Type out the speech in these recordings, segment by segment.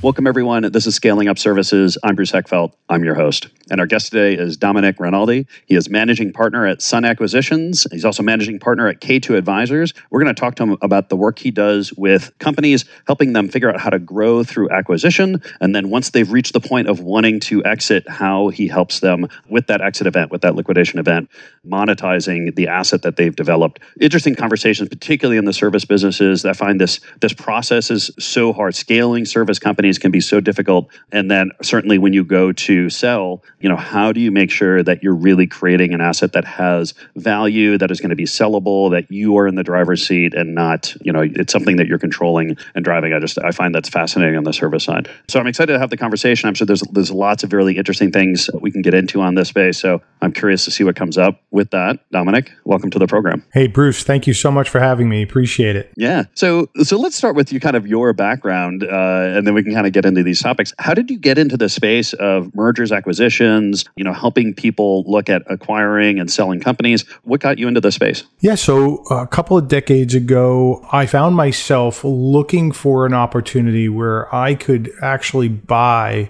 Welcome, everyone. This is Scaling Up Services. I'm Bruce Eckfeldt. I'm your host. And our guest today is Domenic Rinaldi. He is managing partner at Sun Acquisitions. He's also managing partner at K2 Advisers. We're going to talk to him about the work he does with companies, helping them figure out how to grow through acquisition. And then once they've reached the point of wanting to exit, how he helps them with that exit event, with that liquidation event, monetizing the asset that they've developed. Interesting conversations, particularly in the service businesses. I find this, this process is so hard. Scaling service companies companies can be so difficult. And then certainly when you go to sell, you know, how do you make sure that you're really creating an asset that has value, that is going to be sellable, that you are in the driver's seat and not, you know, it's something that you're controlling and driving. I just I find that's fascinating on the service side. So I'm excited to have the conversation. I'm sure there's there's lots of really interesting things we can get into on this space. So I'm curious to see what comes up with that. Domenic, welcome to the program. Hey Bruce, thank you so much for having me. Appreciate it. Yeah. So so let's start with you kind of your background, uh, and then we can kind of get into these topics. How did you get into the space of mergers, acquisitions, you know, helping people look at acquiring and selling companies? What got you into the space? Yeah, so a couple of decades ago, I found myself looking for an opportunity where I could actually buy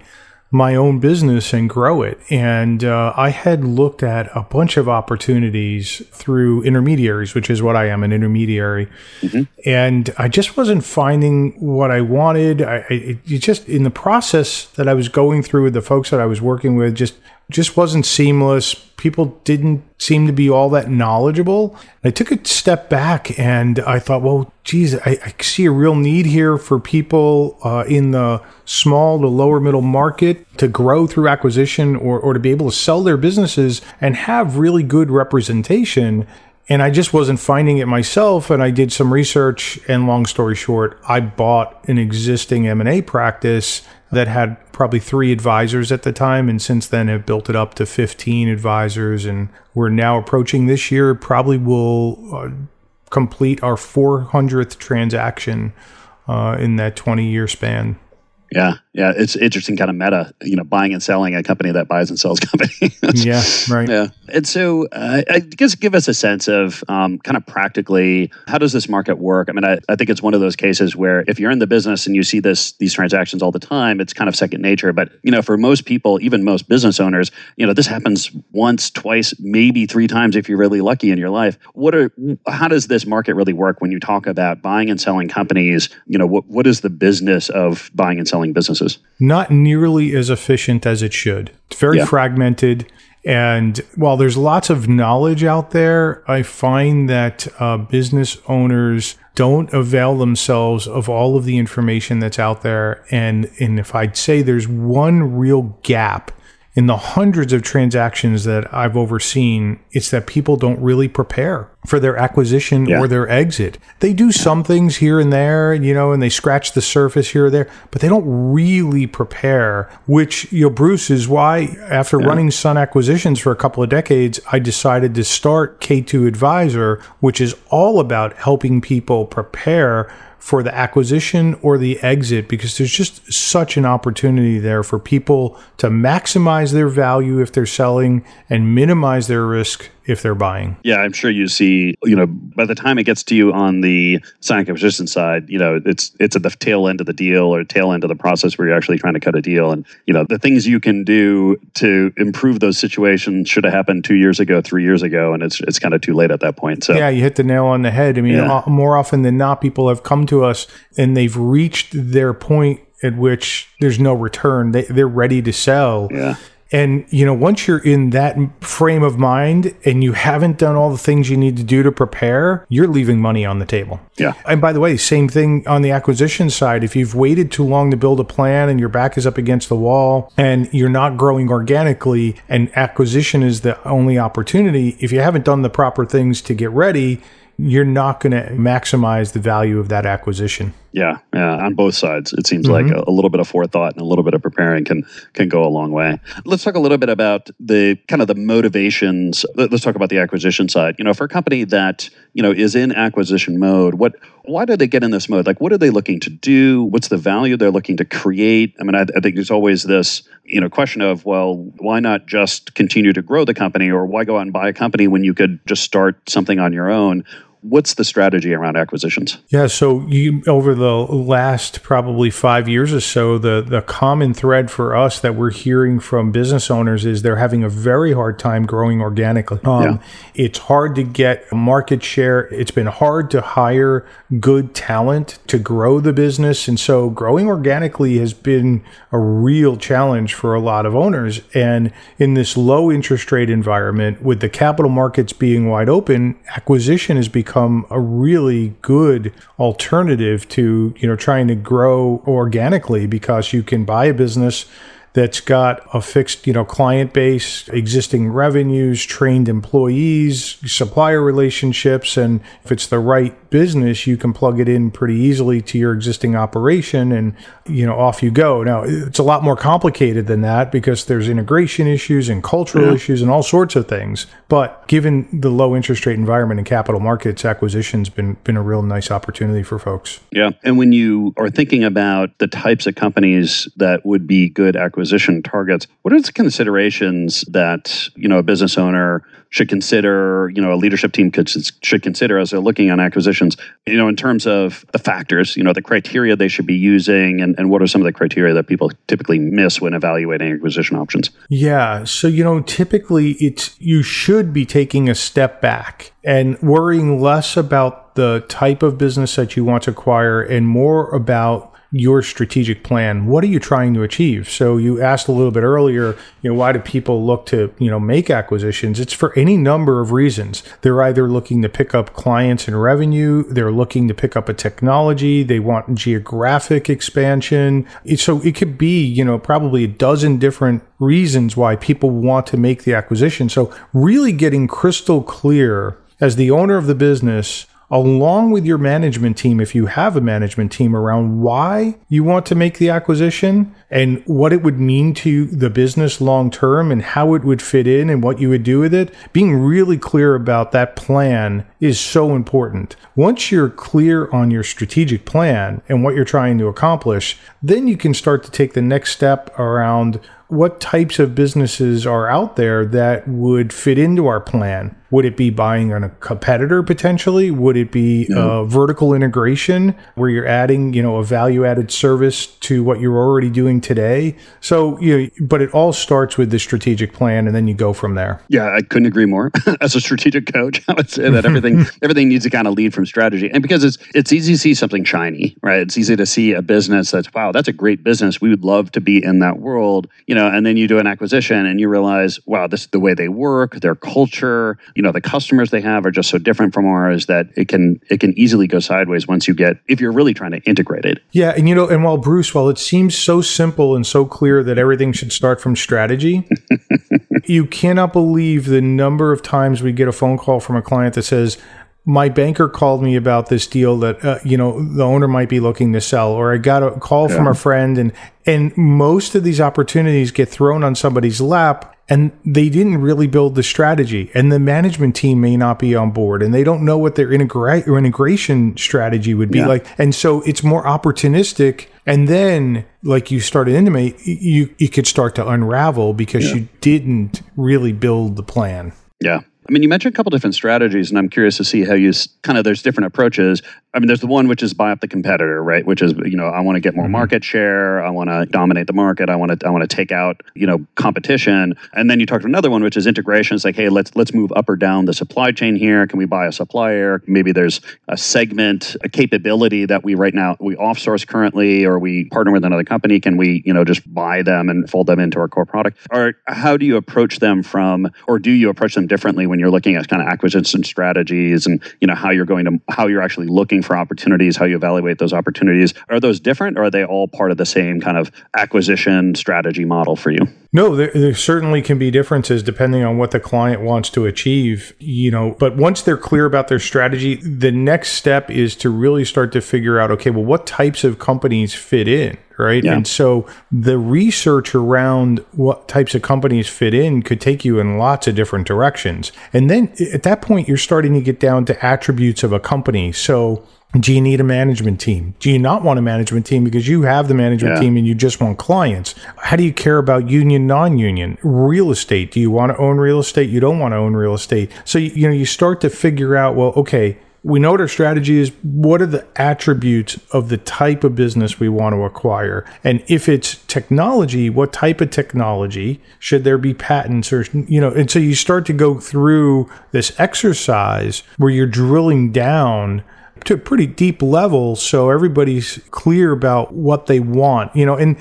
my own business and grow it. And uh, I had looked at a bunch of opportunities through intermediaries, which is what I am an intermediary. Mm-hmm. And I just wasn't finding what I wanted. I, it, it just in the process that I was going through with the folks that I was working with, just just wasn't seamless. People didn't seem to be all that knowledgeable. I took a step back and I thought, well, geez, I, I see a real need here for people uh, in the small to lower middle market to grow through acquisition or, or to be able to sell their businesses and have really good representation. And I just wasn't finding it myself. And I did some research. And long story short, I bought an existing M and A practice that had probably three advisors at the time, and since then have built it up to 15 advisors. And we're now approaching this year, probably will uh, complete our 400th transaction uh, in that 20 year span. Yeah, yeah, it's interesting kind of meta, you know, buying and selling a company that buys and sells companies. yeah, right. Yeah, and so uh, I guess give us a sense of um, kind of practically how does this market work? I mean, I, I think it's one of those cases where if you're in the business and you see this these transactions all the time, it's kind of second nature. But you know, for most people, even most business owners, you know, this happens once, twice, maybe three times if you're really lucky in your life. What are how does this market really work when you talk about buying and selling companies? You know, what what is the business of buying and selling selling businesses? Not nearly as efficient as it should. It's very yeah. fragmented. And while there's lots of knowledge out there, I find that uh, business owners don't avail themselves of all of the information that's out there. And, and if I'd say there's one real gap in the hundreds of transactions that I've overseen, it's that people don't really prepare for their acquisition yeah. or their exit. They do some things here and there, you know, and they scratch the surface here or there, but they don't really prepare, which, you know, Bruce is why after yeah. running Sun Acquisitions for a couple of decades, I decided to start K2 Adviser, which is all about helping people prepare for the acquisition or the exit because there's just such an opportunity there for people to maximize their value if they're selling and minimize their risk if they're buying. Yeah, I'm sure you see, you know, by the time it gets to you on the Sun acquisition side, you know, it's it's at the tail end of the deal or tail end of the process where you're actually trying to cut a deal. And, you know, the things you can do to improve those situations should have happened two years ago, three years ago, and it's it's kind of too late at that point. So Yeah, you hit the nail on the head. I mean, yeah. Uh, more often than not, people have come to us and they've reached their point at which there's no return. They, they're ready to sell. Yeah And, you know, once you're in that frame of mind and you haven't done all the things you need to do to prepare, you're leaving money on the table. Yeah. And by the way, same thing on the acquisition side. If you've waited too long to build a plan and your back is up against the wall and you're not growing organically and acquisition is the only opportunity, if you haven't done the proper things to get ready, you're not going to maximize the value of that acquisition. Yeah, yeah, on both sides, it seems mm-hmm. like a, a, little bit of forethought and a little bit of preparing can can go a long way. Let's talk a little bit about the kind of the motivations. Let's talk about the acquisition side. You know, for a company that you know is in acquisition mode, what why do they get in this mode? Like, what are they looking to do? What's the value they're looking to create? I mean, I, I think there's always this you know question of well, why not just continue to grow the company, or why go out and buy a company when you could just start something on your own? What's the strategy around acquisitions? Yeah, so you over the last probably five years or so, the the common thread for us that we're hearing from business owners is they're having a very hard time growing organically. Um, yeah. It's hard to get market share. It's been hard to hire good talent to grow the business, and so growing organically has been a real challenge for a lot of owners. And in this low interest rate environment, with the capital markets being wide open, acquisition is becoming become a really good alternative to you know trying to grow organically because you can buy a business that's got a fixed, you know, client base, existing revenues, trained employees, supplier relationships, and if it's the right business, you can plug it in pretty easily to your existing operation and, you know, off you go. Now, it's a lot more complicated than that because there's integration issues and cultural yeah. issues and all sorts of things. But given the low interest rate environment in capital markets, acquisition's been been a real nice opportunity for folks. Yeah. And when you are thinking about the types of companies that would be good acquisition targets, what are the considerations that you know a business owner should consider, you know, a leadership team could, should consider as they're looking on you know, in terms of the factors, you know, the criteria they should be using and, and what are some of the criteria that people typically miss when evaluating acquisition options? Yeah. So, you know, typically it's, you should be taking a step back and worrying less about the type of business that you want to acquire and more about your strategic plan. What are you trying to achieve? So you asked a little bit earlier, you know, why do people look to, you know, make acquisitions? It's for any number of reasons. They're either looking to pick up clients and revenue, they're looking to pick up a technology, they want geographic expansion. So it could be, you know, probably a dozen different reasons why people want to make the acquisition. So really getting crystal clear as the owner of the business along with your management team, if you have a management team, around why you want to make the acquisition and what it would mean to the business long term and how it would fit in and what you would do with it. Being really clear about that plan is so important. Once you're clear on your strategic plan and what you're trying to accomplish, then you can start to take the next step around what types of businesses are out there that would fit into our plan? Would it be buying on a competitor potentially? Would it be no. a vertical integration where you're adding, you know, a value added service to what you're already doing today? So, you know, but it all starts with the strategic plan and then you go from there. Yeah, I couldn't agree more. As a strategic coach, I would say that everything everything needs to kind of lead from strategy. And because it's it's easy to see something shiny, right? It's easy to see a business that's wow, that's a great business. We would love to be in that world. You know, and then you do an acquisition and you realize, wow, this is the way they work, their culture, you know the customers they have are just so different from ours that it can it can easily go sideways once you get if you're really trying to integrate it yeah and you know and while bruce while it seems so simple and so clear that everything should start from strategy you cannot believe the number of times we get a phone call from a client that says my banker called me about this deal that uh, you know the owner might be looking to sell or i got a call yeah. from a friend and and most of these opportunities get thrown on somebody's lap and they didn't really build the strategy and the management team may not be on board and they don't know what their integra- integration strategy would be yeah. like and so it's more opportunistic and then like you started to intimate you you could start to unravel because yeah. you didn't really build the plan yeah I mean, you mentioned a couple different strategies, and I'm curious to see how you kind of there's different approaches. I mean, there's the one which is buy up the competitor, right? Which is you know I want to get more mm-hmm. market share, I want to dominate the market, I want to I want to take out you know competition, and then you talk to another one which is integration. It's like, hey, let's let's move up or down the supply chain here. Can we buy a supplier? Maybe there's a segment, a capability that we right now we offsource currently, or we partner with another company. Can we you know just buy them and fold them into our core product? Or how do you approach them from, or do you approach them differently when you're looking at kind of acquisition strategies and you know how you're going to how you're actually looking for opportunities, how you evaluate those opportunities? Are those different, or are they all part of the same kind of acquisition strategy model for you? No, there, there, certainly can be differences depending on what the client wants to achieve, you know, but once they're clear about their strategy, the next step is to really start to figure out okay, well what types of companies fit in, right? Yeah. And so the research around what types of companies fit in could take you in lots of different directions. And then at that point you're starting to get down to attributes of a company. So do you need a management team? Do you not want a management team because you have the management yeah. team and you just want clients? How do you care about union, non-union, real estate? Do you want to own real estate? You don't want to own real estate. So you know you start to figure out. Well, okay, we know what our strategy is. What are the attributes of the type of business we want to acquire? And if it's technology, what type of technology? Should there be patents or, you know, and so you start to go through this exercise where you're drilling down to a pretty deep level so everybody's clear about what they want you know and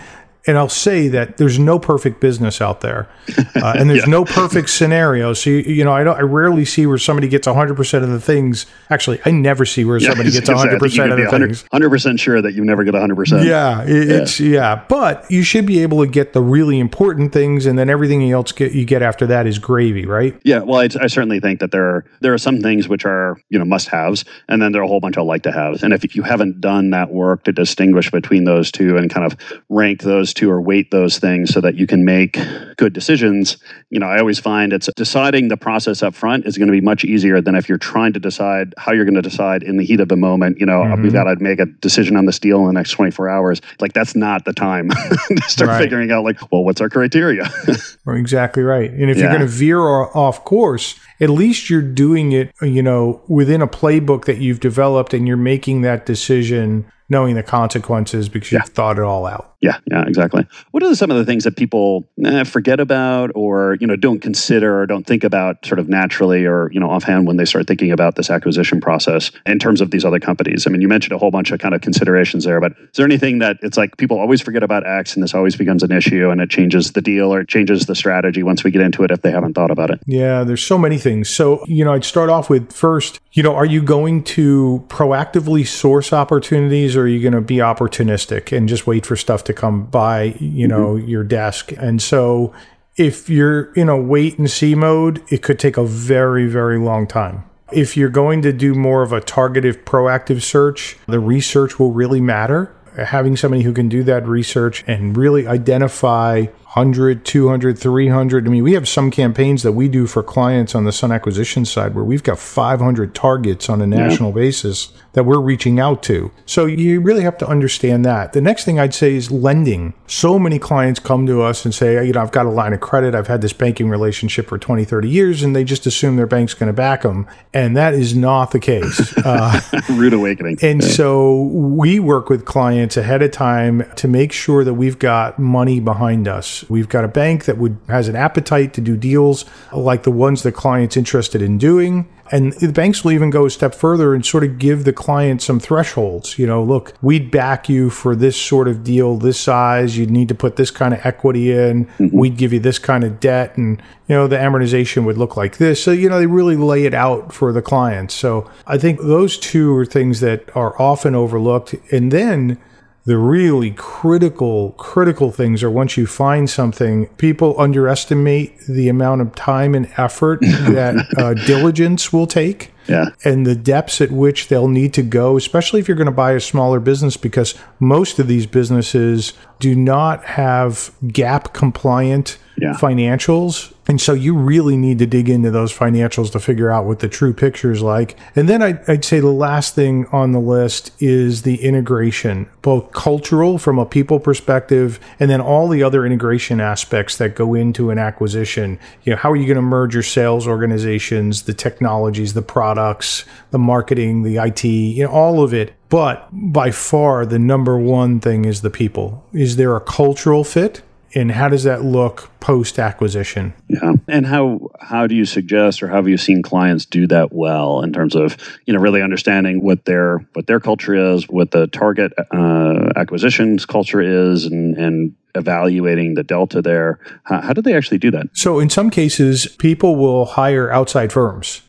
and I'll say that there's no perfect business out there, uh, and there's yeah. no perfect scenario. So you, you, know, I don't, I rarely see where somebody gets 100 percent of the things. Actually, I never see where yeah, somebody gets 100 percent of the 100, things. 100 percent sure that you never get 100. percent Yeah, it, yeah, it's yeah, but you should be able to get the really important things, and then everything else get, you get after that is gravy, right? Yeah, well, I, I certainly think that there are there are some things which are you know must haves, and then there are a whole bunch of like to haves. And if you haven't done that work to distinguish between those two and kind of rank those two or weight those things so that you can make good decisions. You know, I always find it's deciding the process up front is going to be much easier than if you're trying to decide how you're going to decide in the heat of the moment. You know, mm-hmm. we've got to make a decision on this deal in the next 24 hours. Like that's not the time to start right. figuring out like, well, what's our criteria? exactly right. And if yeah. you're going to veer off course, at least you're doing it, you know, within a playbook that you've developed and you're making that decision knowing the consequences because you've thought it all out. Yeah, yeah, exactly. What are some of the things that people eh, forget about, or you know, don't consider, or don't think about, sort of naturally, or you know, offhand when they start thinking about this acquisition process in terms of these other companies? I mean, you mentioned a whole bunch of kind of considerations there, but is there anything that it's like people always forget about X, and this always becomes an issue, and it changes the deal or it changes the strategy once we get into it if they haven't thought about it? Yeah, there's so many things. So you know, I'd start off with first, you know, are you going to proactively source opportunities, or are you going to be opportunistic and just wait for stuff to come by, you know, mm-hmm. your desk. And so if you're in a wait and see mode, it could take a very, very long time. If you're going to do more of a targeted proactive search, the research will really matter. Having somebody who can do that research and really identify 100, 200, 300. I mean, we have some campaigns that we do for clients on the Sun acquisition side where we've got 500 targets on a national yeah. basis that we're reaching out to. So you really have to understand that. The next thing I'd say is lending. So many clients come to us and say, you know, I've got a line of credit. I've had this banking relationship for 20, 30 years, and they just assume their bank's going to back them. And that is not the case. Uh, Rude awakening. And yeah. so we work with clients ahead of time to make sure that we've got money behind us. We've got a bank that would has an appetite to do deals like the ones the client's interested in doing. And the banks will even go a step further and sort of give the client some thresholds. You know, look, we'd back you for this sort of deal, this size. You'd need to put this kind of equity in. Mm-hmm. We'd give you this kind of debt. And, you know, the amortization would look like this. So, you know, they really lay it out for the clients. So I think those two are things that are often overlooked. And then, the really critical critical things are once you find something people underestimate the amount of time and effort that uh, diligence will take Yeah. And the depths at which they'll need to go, especially if you're going to buy a smaller business, because most of these businesses do not have GAAP compliant Yeah. financials. And so you really need to dig into those financials to figure out what the true picture is like. And then I'd, I'd say the last thing on the list is the integration, both cultural from a people perspective, and then all the other integration aspects that go into an acquisition. You know, how are you going to merge your sales organizations, the technologies, the products, the marketing, the IT, you know, all of it. But by far, the number one thing is the people. Is there a cultural fit? And how does that look post acquisition? Yeah. And how how do you suggest or how have you seen clients do that well in terms of, you know, really understanding what their what their culture is, what the target uh, acquisitions culture is and and evaluating the delta there. How, how do they actually do that? So, in some cases, people will hire outside firms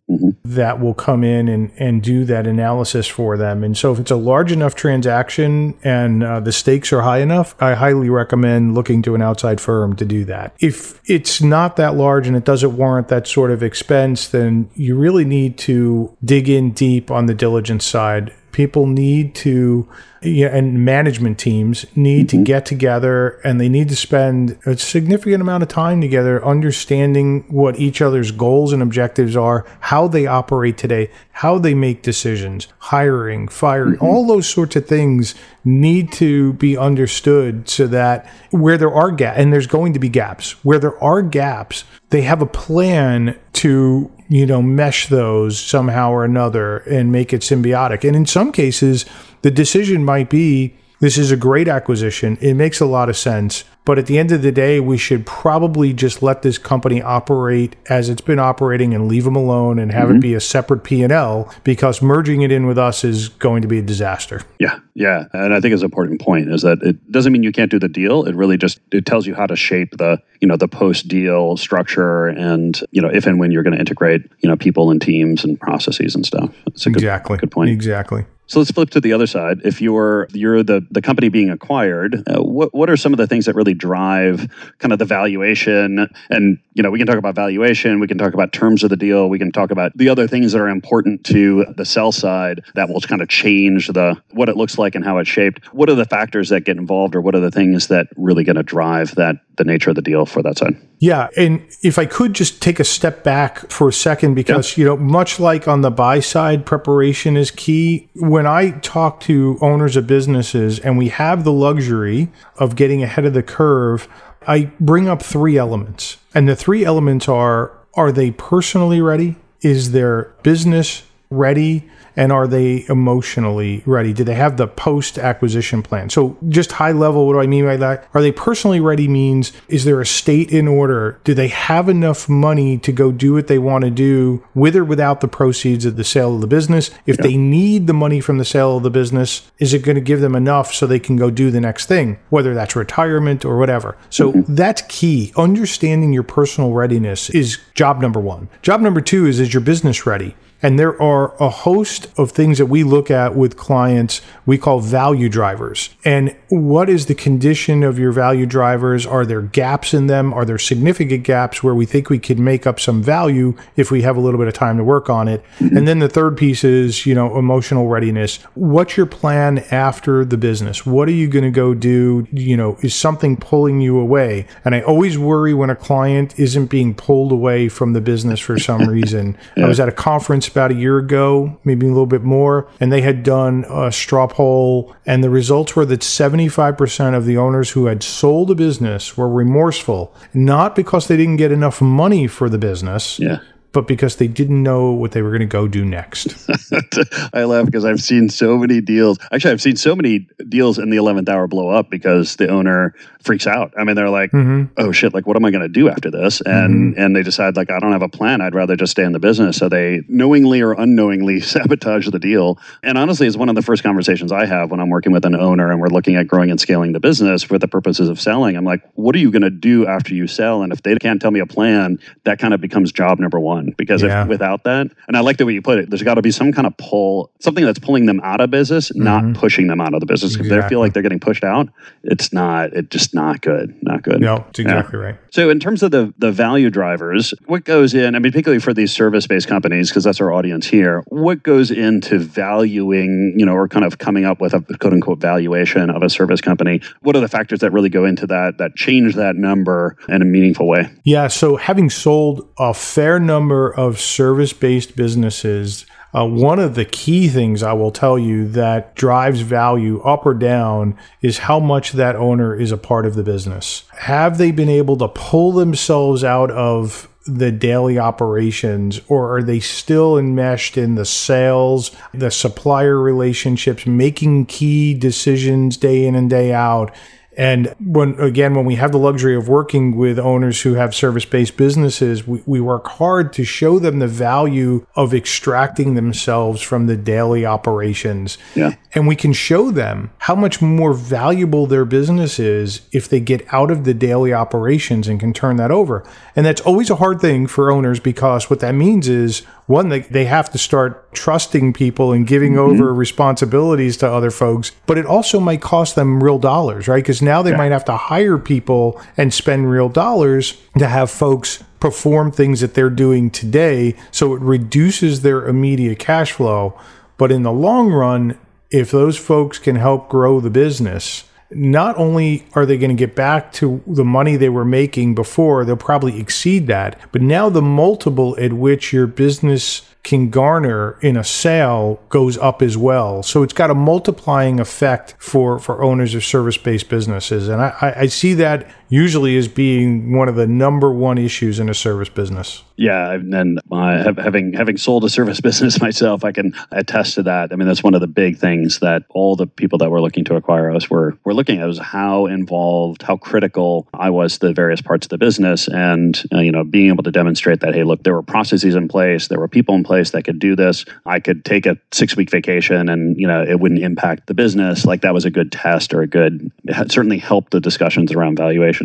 that will come in and, and do that analysis for them. And so, if it's a large enough transaction and uh, the stakes are high enough, I highly recommend looking to an outside firm to do that. If it's not that large and it doesn't warrant that sort of expense, then you really need to dig in deep on the diligence side people need to and management teams need to mm-hmm. get together and they need to spend a significant amount of time together understanding what each other's goals and objectives are how they operate today how they make decisions hiring firing mm-hmm. all those sorts of things need to be understood so that where there are gaps and there's going to be gaps. Where there are gaps they have a plan to you know, mesh those somehow or another and make it symbiotic. And in some cases, the decision might be this is a great acquisition. It makes a lot of sense. But at the end of the day, we should probably just let this company operate as it's been operating and leave them alone and have mm-hmm. it be a separate P&L because merging it in with us is going to be a disaster. Yeah. Yeah. And I think it's an important point is that it doesn't mean you can't do the deal. It really just it tells you how to shape the, you know, the post-deal structure and, you know, if and when you're going to integrate, you know, people and teams and processes and stuff. It's a exactly. good, good point. Exactly. So let's flip to the other side. If you're you're the the company being acquired, uh, what what are some of the things that really drive kind of the valuation? And you know, we can talk about valuation, we can talk about terms of the deal, we can talk about the other things that are important to the sell side that will kind of change the what it looks like and how it's shaped. What are the factors that get involved, or what are the things that really going to drive that the nature of the deal for that side? Yeah, and if I could just take a step back for a second, because you know, much like on the buy side, preparation is key. When I talk to owners of businesses, and we have the luxury of getting ahead of the curve, I bring up three elements, and the three elements are: Are they personally ready? Is their business ready? and are they emotionally ready? Do they have the post acquisition plan? So, just high level, what do I mean by that? Are they personally ready? Means is there a state in order? Do they have enough money to go do what they want to do with or without the proceeds of the sale of the business? If yeah. they need the money from the sale of the business, is it going to give them enough so they can go do the next thing, whether that's retirement or whatever? So, mm-hmm. that's key. Understanding your personal readiness is job number one. Job number two is is your business ready? And there are a host of things that we look at with clients we call value drivers. And what is the condition of your value drivers? Are there gaps in them? Are there significant gaps where we think we could make up some value if we have a little bit of time to work on it? And then the third piece is, you know, emotional readiness. What's your plan after the business? What are you going to go do? You know, is something pulling you away? And I always worry when a client isn't being pulled away from the business for some reason. I was at a conference about a year ago, maybe a little bit more, and they had done a straw poll, and the results were that 75% of the owners who had sold a business were remorseful, not because they didn't get enough money for the business, yeah but because they didn't know what they were going to go do next. I laugh because I've seen so many deals. Actually, I've seen so many deals in the 11th hour blow up because the owner freaks out. I mean, they're like, mm-hmm. "Oh shit, like what am I going to do after this?" And mm-hmm. and they decide like I don't have a plan. I'd rather just stay in the business. So they knowingly or unknowingly sabotage the deal. And honestly, it's one of the first conversations I have when I'm working with an owner and we're looking at growing and scaling the business for the purposes of selling. I'm like, "What are you going to do after you sell?" And if they can't tell me a plan, that kind of becomes job number 1 happen because Yeah. if without that, and I like the way you put it, there's got to be some kind of pull, something that's pulling them out of business, not pushing them out of the business. If they Mm-hmm. Feel like they're getting pushed out, it's not, it's just not good, not good. No, it's Yeah. exactly right. So, in terms of the the value drivers, what goes in? I mean, particularly for these service based companies, because that's our audience here. What goes into valuing, you know, or kind of coming up with a quote unquote valuation of a service company? What are the factors that really go into that that change that number in a meaningful way? Yeah. So, having sold a fair number of service based businesses, uh, one of the key things I will tell you that drives value up or down is how much that owner is a part of the business. Have they been able to pull themselves out of the daily operations, or are they still enmeshed in the sales, the supplier relationships, making key decisions day in and day out? And when again, when we have the luxury of working with owners who have service-based businesses, we, we work hard to show them the value of extracting themselves from the daily operations. Yeah. And we can show them how much more valuable their business is if they get out of the daily operations and can turn that over. And that's always a hard thing for owners because what that means is one, they, they have to start trusting people and giving mm-hmm. over responsibilities to other folks, but it also might cost them real dollars, right? Because now they might have to hire people and spend real dollars to have folks perform things that they're doing today. So it reduces their immediate cash flow. But in the long run, if those folks can help grow the business, not only are they going to get back to the money they were making before, they'll probably exceed that, but now the multiple at which your business can garner in a sale goes up as well. So it's got a multiplying effect for, for owners of service based businesses. And I, I- I see that usually is being one of the number one issues in a service business. Yeah, and then uh, having having sold a service business myself, I can attest to that. I mean, that's one of the big things that all the people that were looking to acquire us were were looking at was how involved, how critical I was to the various parts of the business, and uh, you know, being able to demonstrate that hey, look, there were processes in place, there were people in place that could do this. I could take a six week vacation, and you know, it wouldn't impact the business. Like that was a good test or a good. Certainly helped the discussions around valuation.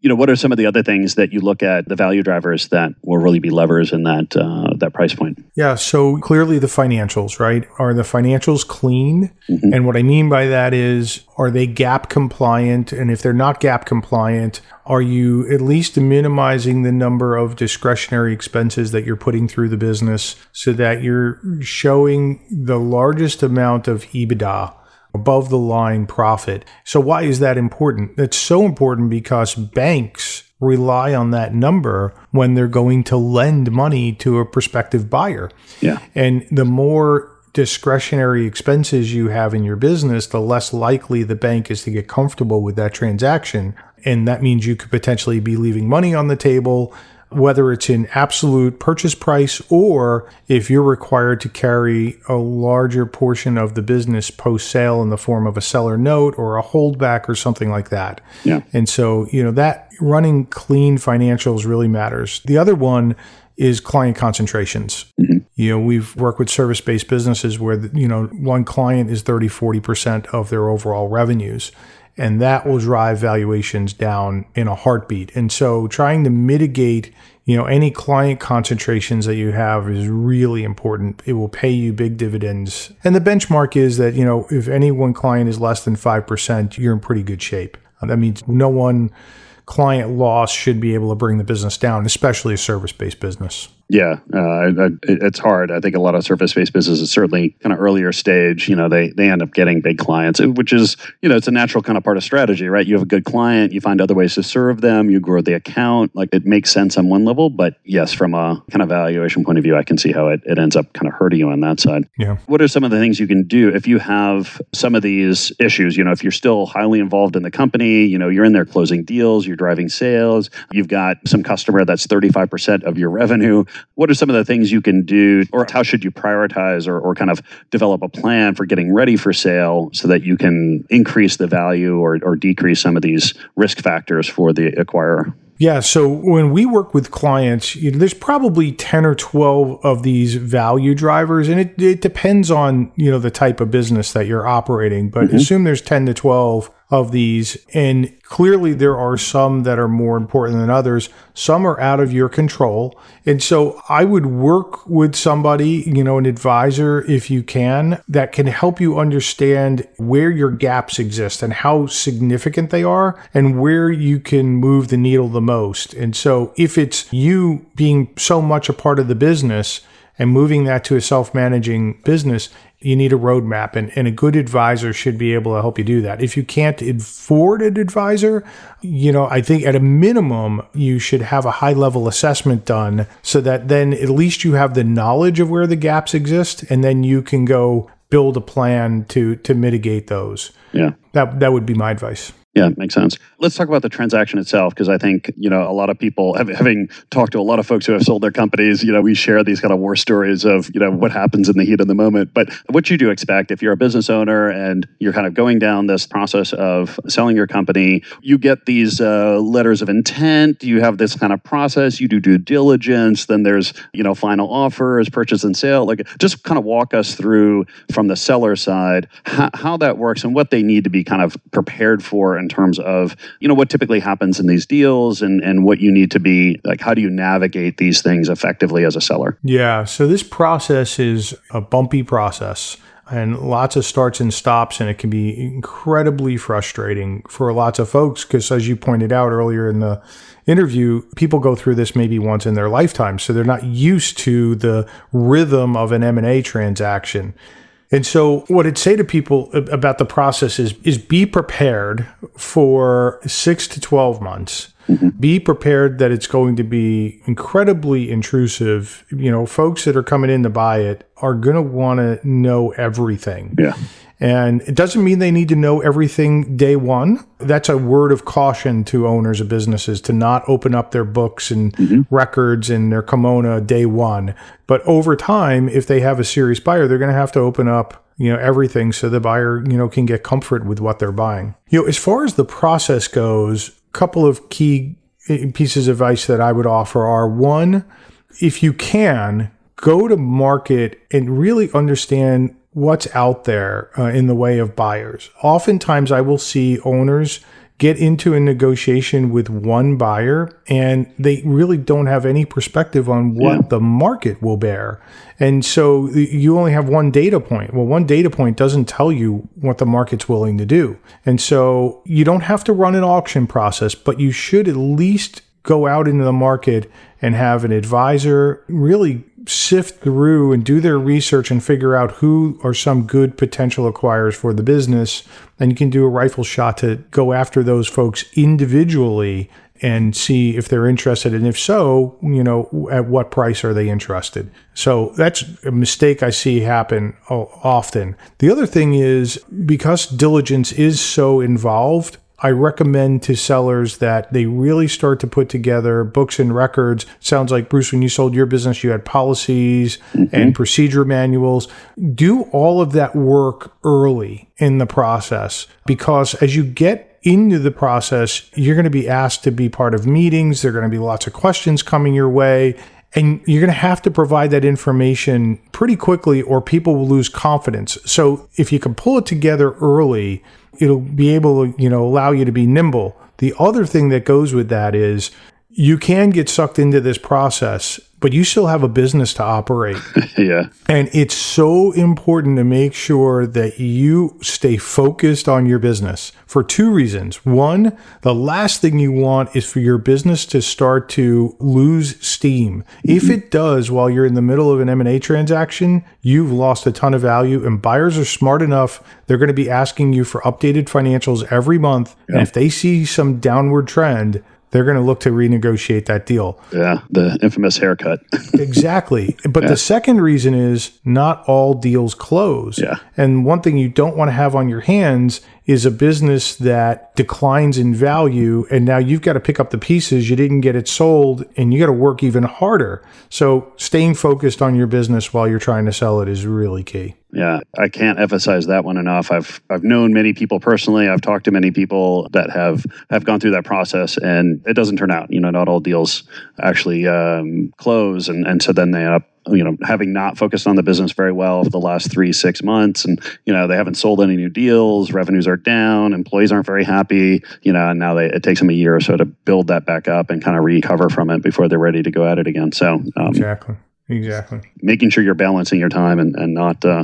You know, what are some of the other things that you look at the value drivers that will really be levers in that uh, that price point? Yeah, so clearly the financials, right? Are the financials clean? And what I mean by that is, are they GAAP compliant? And if they're not GAAP compliant, are you at least minimizing the number of discretionary expenses that you're putting through the business so that you're showing the largest amount of EBITDA? Above the line profit. So why is that important? It's so important because banks rely on that number when they're going to lend money to a prospective buyer. Yeah. And the more discretionary expenses you have in your business, the less likely the bank is to get comfortable with that transaction. And that means you could potentially be leaving money on the table, whether it's in absolute purchase price or if you're required to carry a larger portion of the business post sale in the form of a seller note or a holdback or something like that. Yeah. And so, you know, that running clean financials really matters. The other one is client concentrations. Mm-hmm. You know, we've worked with service based businesses where, you know, one client is 30, 40% of their overall revenues. And that will drive valuations down in a heartbeat. And so trying to mitigate, you know, any client concentrations that you have is really important. It will pay you big dividends. And the benchmark is that, you know, if any one client is less than 5%, you're in pretty good shape. Uh, That means no one client loss should be able to bring the business down, especially a service based business. Yeah, uh, I, I, it- it's hard. I think a lot of surface-based businesses, certainly kind of earlier stage, you know, they they end up getting big clients, which is, you know, it's a natural kind of part of strategy, right? You have a good client, you find other ways to serve them, you grow the account. Like it makes sense on one level, but yes, from a kind of valuation point of view, I can see how it, it ends up kind of hurting you on that side. Yeah. What are some of the things you can do if you have some of these issues? You know, if you're still highly involved in the company, you know, you're in there closing deals, you're driving sales, you've got some customer that's 35% of your revenue. What are some of the things you can do, or how should you prioritize or, or kind of develop a plan for getting ready for sale so that you can increase the value or, or decrease some of these risk factors for the acquirer? Yeah. So when we work with clients, you know, there's probably 10 or 12 of these value drivers, and it, it depends on, you know, the type of business that you're operating. But mm-hmm. assume there's 10 to 12 of these. And clearly, there are some that are more important than others. Some are out of your control. And so I would work with somebody, you know, an advisor, if you can, that can help you understand where your gaps exist and how significant they are and where you can move the needle the most. And so if it's you being so much a part of the business, and moving that to a self managing business, you need a roadmap and, and a good advisor should be able to help you do that. If you can't afford an advisor, you know, I think at a minimum, you should have a high level assessment done so that then at least you have the knowledge of where the gaps exist and then you can go build a plan to to mitigate those. Yeah. That that would be my advice. Yeah, makes sense. Let's talk about the transaction itself because I think you know a lot of people, having talked to a lot of folks who have sold their companies, you know, we share these kind of war stories of you know what happens in the heat of the moment. But what you do expect if you're a business owner and you're kind of going down this process of selling your company, you get these uh, letters of intent. You have this kind of process. You do due diligence. Then there's you know final offers, purchase and sale. Like just kind of walk us through from the seller side how, how that works and what they need to be kind of prepared for in terms of you know what typically happens in these deals and and what you need to be like how do you navigate these things effectively as a seller? Yeah so this process is a bumpy process and lots of starts and stops and it can be incredibly frustrating for lots of folks because as you pointed out earlier in the interview people go through this maybe once in their lifetime so they're not used to the rhythm of an M&A transaction and so what I'd say to people about the process is is be prepared for 6 to 12 months. Mm-hmm. Be prepared that it's going to be incredibly intrusive. You know, folks that are coming in to buy it are going to want to know everything. Yeah. And it doesn't mean they need to know everything day one. That's a word of caution to owners of businesses to not open up their books and mm-hmm. records and their kimono day one. But over time, if they have a serious buyer, they're going to have to open up you know everything so the buyer you know can get comfort with what they're buying you know as far as the process goes a couple of key eh, pieces of advice that i would offer are one if you can go to market and really understand what's out there uh, in the way of buyers. Oftentimes, I will see owners get into a negotiation with one buyer and they really don't have any perspective on what yeah. the market will bear. And so you only have one data point. Well, one data point doesn't tell you what the market's willing to do. And so you don't have to run an auction process, but you should at least go out into the market and have an advisor really sift through and do their research and figure out who are some good potential acquirers for the business. And you can do a rifle shot to go after those folks individually and see if they're interested. And if so, you know, at what price are they interested? So that's a mistake I see happen often. The other thing is because diligence is so involved, I recommend to sellers that they really start to put together books and records. Sounds like Bruce, when you sold your business, you had policies mm-hmm. and procedure manuals. Do all of that work early in the process because as you get into the process, you're going to be asked to be part of meetings. There are going to be lots of questions coming your way. And you're going to have to provide that information pretty quickly, or people will lose confidence. So, if you can pull it together early, it'll be able to, you know, allow you to be nimble. The other thing that goes with that is you can get sucked into this process but you still have a business to operate. yeah. And it's so important to make sure that you stay focused on your business for two reasons. One, the last thing you want is for your business to start to lose steam. Mm-hmm. If it does while you're in the middle of an M&A transaction, you've lost a ton of value and buyers are smart enough. They're going to be asking you for updated financials every month. Yeah. And if they see some downward trend, they're going to look to renegotiate that deal. Yeah, the infamous haircut. exactly. But yeah. the second reason is not all deals close. Yeah. And one thing you don't want to have on your hands is a business that declines in value and now you've got to pick up the pieces you didn't get it sold and you got to work even harder so staying focused on your business while you're trying to sell it is really key yeah i can't emphasize that one enough i've i've known many people personally i've talked to many people that have have gone through that process and it doesn't turn out you know not all deals actually um, close and and so then they end up you know, having not focused on the business very well for the last three, six months. And, you know, they haven't sold any new deals, revenues are down, employees aren't very happy, you know, and now they, it takes them a year or so to build that back up and kind of recover from it before they're ready to go at it again. So, um, exactly. Exactly. Making sure you're balancing your time and, and not uh,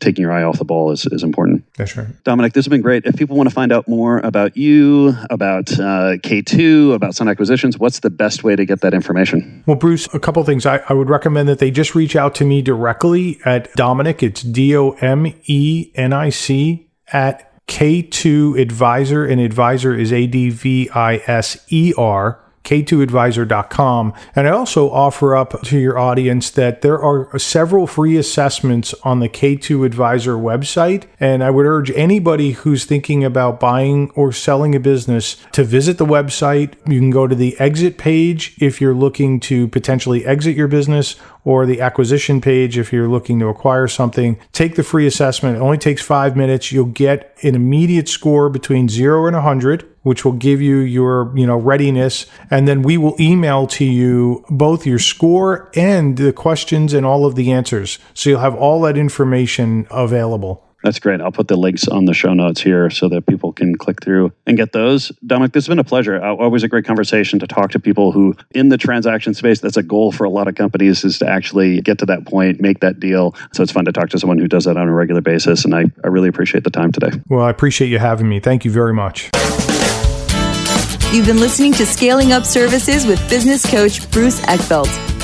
taking your eye off the ball is, is important. That's right. Domenic, this has been great. If people want to find out more about you, about uh, K2, about Sun Acquisitions, what's the best way to get that information? Well, Bruce, a couple things. I, I would recommend that they just reach out to me directly at Domenic. It's D O M E N I C at K2 Adviser, and adviser is A D V I S E R k2adviser.com. And I also offer up to your audience that there are several free assessments on the K2 Adviser website. And I would urge anybody who's thinking about buying or selling a business to visit the website. You can go to the exit page if you're looking to potentially exit your business or the acquisition page if you're looking to acquire something. Take the free assessment. It only takes five minutes. You'll get an immediate score between zero and 100 which will give you your, you know, readiness. And then we will email to you both your score and the questions and all of the answers. So you'll have all that information available. That's great. I'll put the links on the show notes here so that people can click through and get those. Domenic, this has been a pleasure. Uh, always a great conversation to talk to people who, in the transaction space, that's a goal for a lot of companies is to actually get to that point, make that deal. So it's fun to talk to someone who does that on a regular basis. And I, I really appreciate the time today. Well, I appreciate you having me. Thank you very much. You've been listening to Scaling Up Services with business coach Bruce Eckfeldt.